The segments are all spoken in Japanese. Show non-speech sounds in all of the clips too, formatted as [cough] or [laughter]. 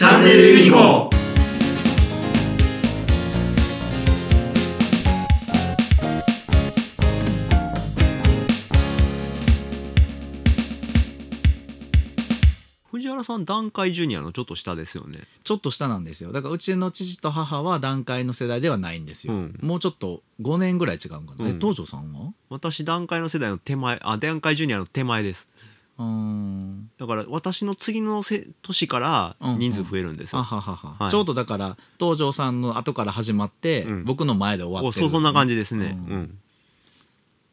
チャンネルユニコ藤原さん段階ジュニアのちょっと下ですよね。ちょっと下なんですよ。だからうちの父と母は団塊の世代ではないんですよ、うん。もうちょっと5年ぐらい違うんかな、えうん。東條さんは？私段階の世代の手前あ段階ジュニアの手前ですだから私の次のせ年から人数増えるんですよ、ちょうどだから東條さんの後から始まって、うん。僕の前で終わってる。おそうそんな感じですね。ううん。ん、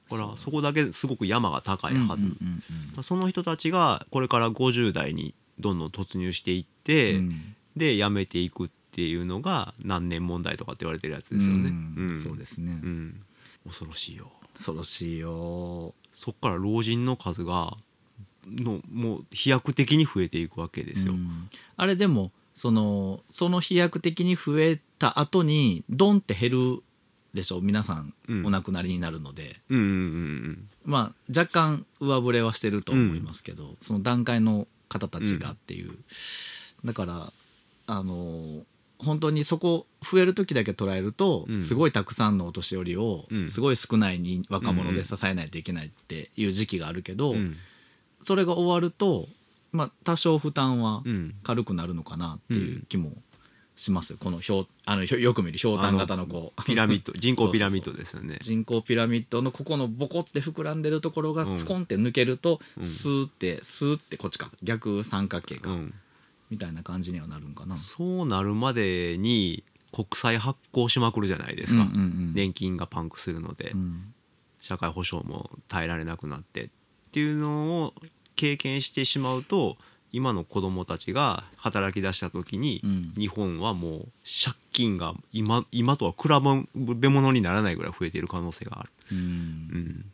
ほらそこだけすごく山が高いはず、その人たちがこれから50代にどんどん突入していって、うん。で辞めていくっていうのが何年問題とかって言われてるやつですよね、そうですね、うん、恐ろしいよ。恐ろしいよ。そっから老人の数がのもう飛躍的に増えていくわけですよ、うん。あれでもそのその飛躍的に増えた後にドンって減るでしょ皆さんうん。お亡くなりになるので、うんうんうんまあ若干上振れはしてると思いますけど、その段階の方たちがっていう、だからあの本当にそこ増える時だけ捉えると、うん。すごいたくさんのお年寄りをうん。すごい少ないに若者で支えないといけないっていう時期があるけど、それが終わると、まあ、多少負担はうん。軽くなるのかなっていう気もしますよ。このひょうあのひょよく見るひょうたん型のこう。ピラミッド [laughs] 人口ピラミッドですよね。人口ピラミッドのここのボコって膨らんでるところがうん。スコンって抜けると、うん。スーってスーってこっちか。逆三角形か、うん。みたいな感じにはなるんかな。そうなるまでに国債発行しまくるじゃないですか、うんうんうん。年金がパンクするので、うん。社会保障も耐えられなくなって。っていうのを経験してしまうと今の子供たちが働き出した時に、うん日本はもう借金が今今とは比べ物にならないぐらい増えている可能性がある。うんうん、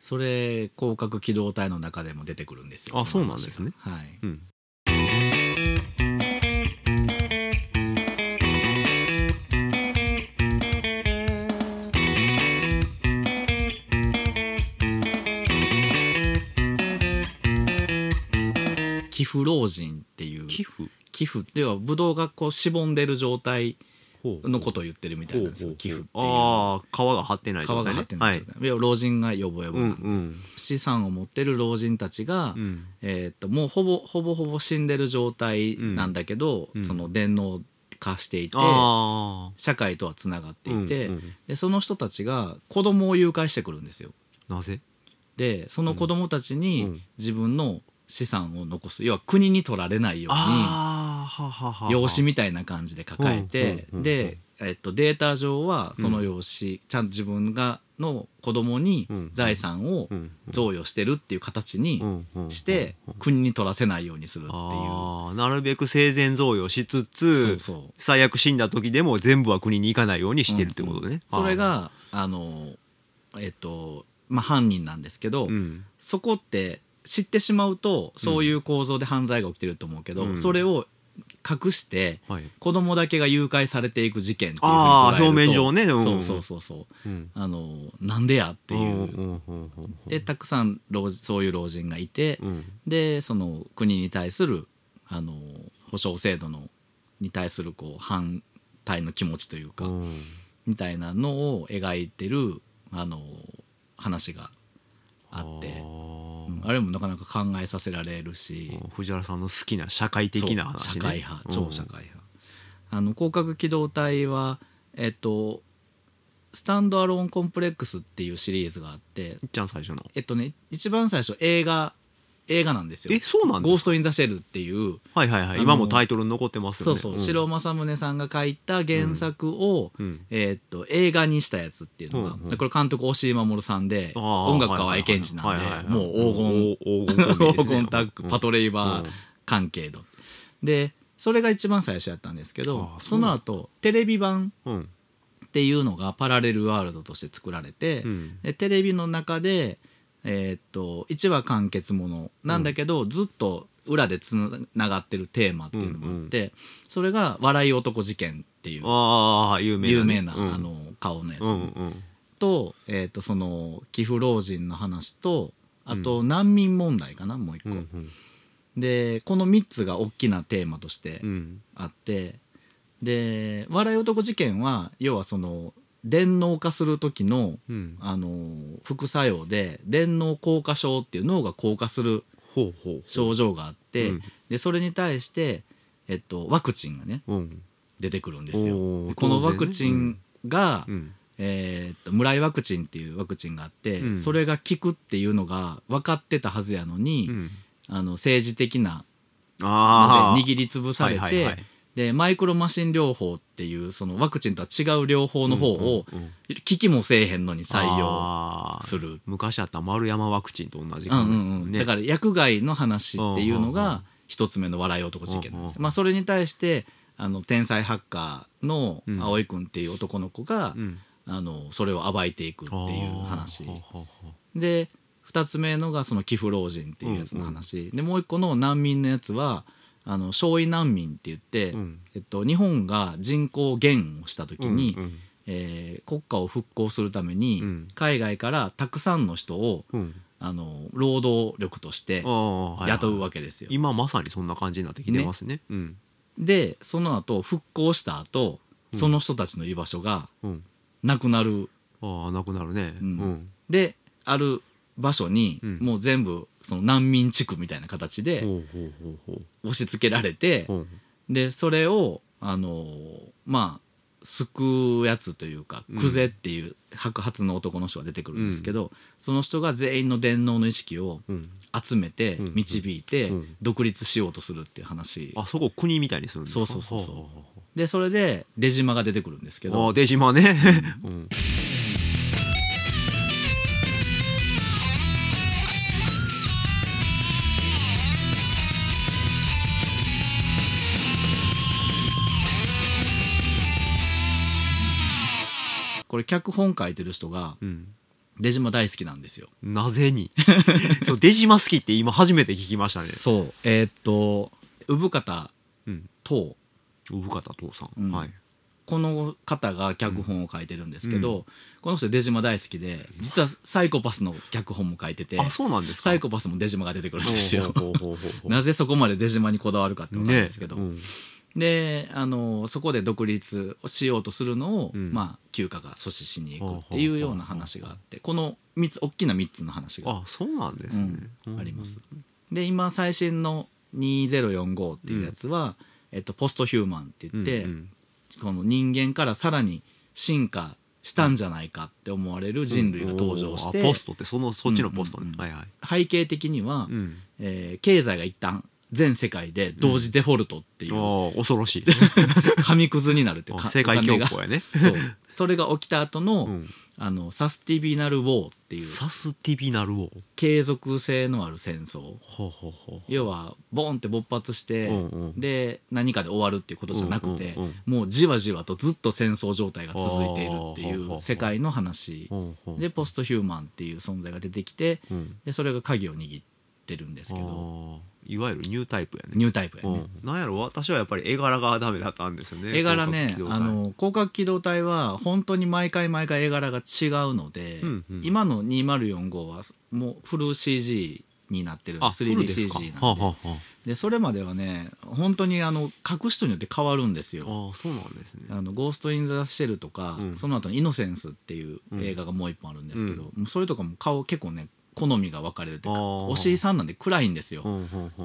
それ広角機動隊の中でも出てくるんですよ。あそうなんですねはい。うん付老人っていう。寄付？寄付。ではブドウがこうしぼんでる状態のことを言ってるみたいなんですよ。寄付っていう。ああ皮が張ってない皮状態ね。が張ってない状態、要は老人がヨボヨボはい、うなんで、ん資産を持ってる老人たちが、うん。えーっともうほぼほぼほぼ死んでる状態なんだけど、うん。その電脳化していて、あ社会とはつながっていて、うんうん。でその人たちが子供を誘拐してくるんですよ。あなぜ？でその子供たちにうん。自分の資産を残す。要は国に取られないようにああははは養子みたいな感じで抱えてうんうんうんうんで、えっと、データ上はその養子、ちゃんと自分がの子供にうん。財産をうん贈与してるっていう形にうん。うん。して国に取らせないようにするっていう。なるべく生前贈与しつつ最悪死んだ時でも全部は国に行かないようにしてるってことね、それがあのえっとまあ犯人なんですけど、うん。そこって知ってしまうとそういう構造で犯罪が起きてると思うけど、うん。それを隠してはい。子供だけが誘拐されていく事件っていうふうにあー捉えると表面上ね。うん。そうそうそうそう。うん。あのなんでやっていう、でたくさん老人そういう老人がいて、うん。でその国に対するあの保障制度のに対するこう反対の気持ちというか、うん。みたいなのを描いてるあの話があって。あれもなかなか考えさせられるし。藤原さんの好きな社会的な話ね。社会派。うん。超社会派、あの広角機動隊はえっとスタンドアローンコンプレックスっていうシリーズがあって。いっちゃん最初の。えっとね一番最初映画映画なんですよ。えそうなんゴースト・イン・ザ・シェルっていうはいはいはい。今もタイトルに残ってますそうそう、よねん。城正宗さんが書いた原作を、うん。えーっと映画にしたやつっていうのが、うんうんこれ監督押井守さんで音楽河合健二なんではいはいはいもう黄金お黄金コンビです黄ね金タッグパトレイバー関係の、でそれが一番最初やったんですけどその後テレビ版っていうのがパラレルワールドとして作られて、うん。でテレビの中で、えーっと1話完結ものなんだけど、ずっと裏でつながってるテーマっていうのもあって、それが「笑い男事件」っていうああ有名なね。有名な、うん。あの顔のやつ、うんうんと,、えー、とその寄付老人の話とあと難民問題かなもう一個、うんうん。でこの3つが大きなテーマとしてうん。あって、で「笑い男事件は」要はその電脳化する時のうん。あの副作用で電脳硬化症っていう脳が硬化する症状があって、うん。でそれに対して、えっと、ワクチンがねうん。出てくるんですよ。このワクチンが、うん。えーっと村井ワクチンっていうワクチンがあって、うん。それが効くっていうのが分かってたはずやのに、うん。あの政治的なで握りつぶされて、はいはいはいでマイクロマシン療法っていうそのワクチンとは違う療法の方をうんうんうん効きもせえへんのに採用する。昔あった丸山ワクチンと同じうんうんうん。ね。だから薬害の話っていうのうんうんうん。が一つ目の笑い男事件なんです、うんうんまあ、それに対してあの天才ハッカーのうん。葵君っていう男の子が、うん。あのそれを暴いていくっていう話。で2つ目のがその寄付老人っていうやつの話、でもう一個の難民のやつはあの少尉難民って言って、うん。えっと、日本が人口減をした時に、うんうん。えー国家を復興するために、うん。海外からたくさんの人をうん。あの労働力として雇うわけですよ。今まさにそんな感じになってきてますね。うん。でその後復興した後うん。その人たちの居場所がうん。なくなる、ああなくなるね。である場所に、うん。もう全部その難民地区みたいな形で押し付けられて、でそれをあのーまあ救うやつというかうん。クゼっていう白髪の男の人が出てくるんですけど、その人が全員の電脳の意識をうん。集めてうん。導いてうん。独立しようとするっていう話。あそこ国みたいにするんですか？そうそうそうそう。でそれで出島が出てくるんですけあど。あ出島ね。うん [laughs] これ脚本書いてる人がうん。出島大好きなんですよ。なぜに？[laughs] そう出島好きって今初めて聞きましたね。そう。えーっと産方うん。と産方父さうん。んはい。この方が脚本を書いてるんですけど、この人出島大好きで実はサイコパスの脚本も書いててあそうなんですか？サイコパスも出島が出てくるんですよ。ほうほうほうほうほう。[laughs] なぜそこまで出島にこだわるかってわかるんねですけど、うんであのそこで独立をしようとするのを、うん。まあ休暇が阻止しに行くっていうような話があってこの3つ大きな3つの話が、あそうなんですね。うんあります。で今最新の2045っていうやつは、えっと、ポストヒューマンって言って、うんうん。この人間からさらに進化したんじゃないかって思われる人類が登場して、おー。あポストってそのそっちのポストうんうん。うんねはいはい。背景的には、うん。えー経済が一旦全世界で同時デフォルトっていう、ああ恐ろしい。[laughs] 紙くずになるっていうかあ世界恐慌やね。そう。それが起きた後の,、うん。あのサスティビナル・ウォーっていう。サスティビナルを継続性のある戦争。要はボンって勃発して、うんうん。で何かで終わるっていうことじゃなくて、うんうんうんもうじわじわとずっと戦争状態が続いているっていう世界の話。でポストヒューマンっていう存在が出てきてうん。でそれが鍵を握ってるんですけどいわゆるニュータイプやね。ニュータイプやね。うん。なんやろ私はやっぱり絵柄がダメだったんですよね。絵柄ね広角機動隊。あの広角機動隊は本当に毎回毎回絵柄が違うので、うんうん。今の2045はもうフル CG になってる。んであフルですか？3DCG なんで,、はあはあはでそれまではね本当にあの書く人によって変わるんですよ。ああそうなんですね。あのゴースト・イン・ザ・シェルとか、うん。その後のイノセンスっていう映画がもう一本あるんですけど、もうそれとかも顔結構ね好みが分かれるっていうかおしいさんなんで暗いんですよ、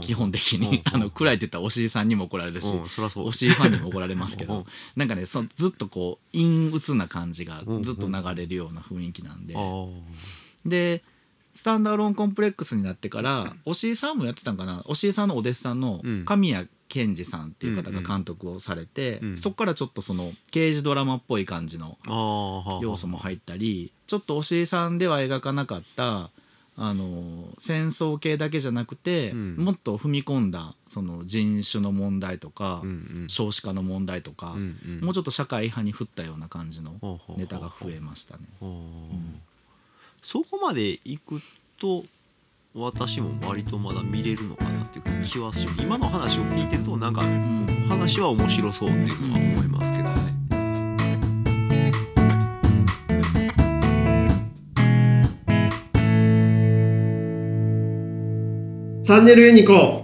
基本的に。[laughs] あの暗いって言ったらおしいさんにも怒られるし、おしいファンにも怒られますけうんどなんかねそずっとこう陰鬱な感じがうんずっと流れるような雰囲気なんで、でスタンダーローンコンプレックスになってから押井さんもやってたんかな？押井さんのお弟子さんのうん。神谷健二さんっていう方が監督をされて、うん。そこからちょっとその刑事ドラマっぽい感じの要素も入ったりちょっと押井さんでは描かなかったあの戦争系だけじゃなくて、うん。もっと踏み込んだその人種の問題とか、うんうん。少子化の問題とか、うんうん。もうちょっと社会派に振ったような感じのネタが増えましたね。そこまで行くと私も割とまだ見れるのかなっていう気はします今の話を聞いてるとなんかうん。話は面白そうっていうのは思いますけどね。チャンネルユニコ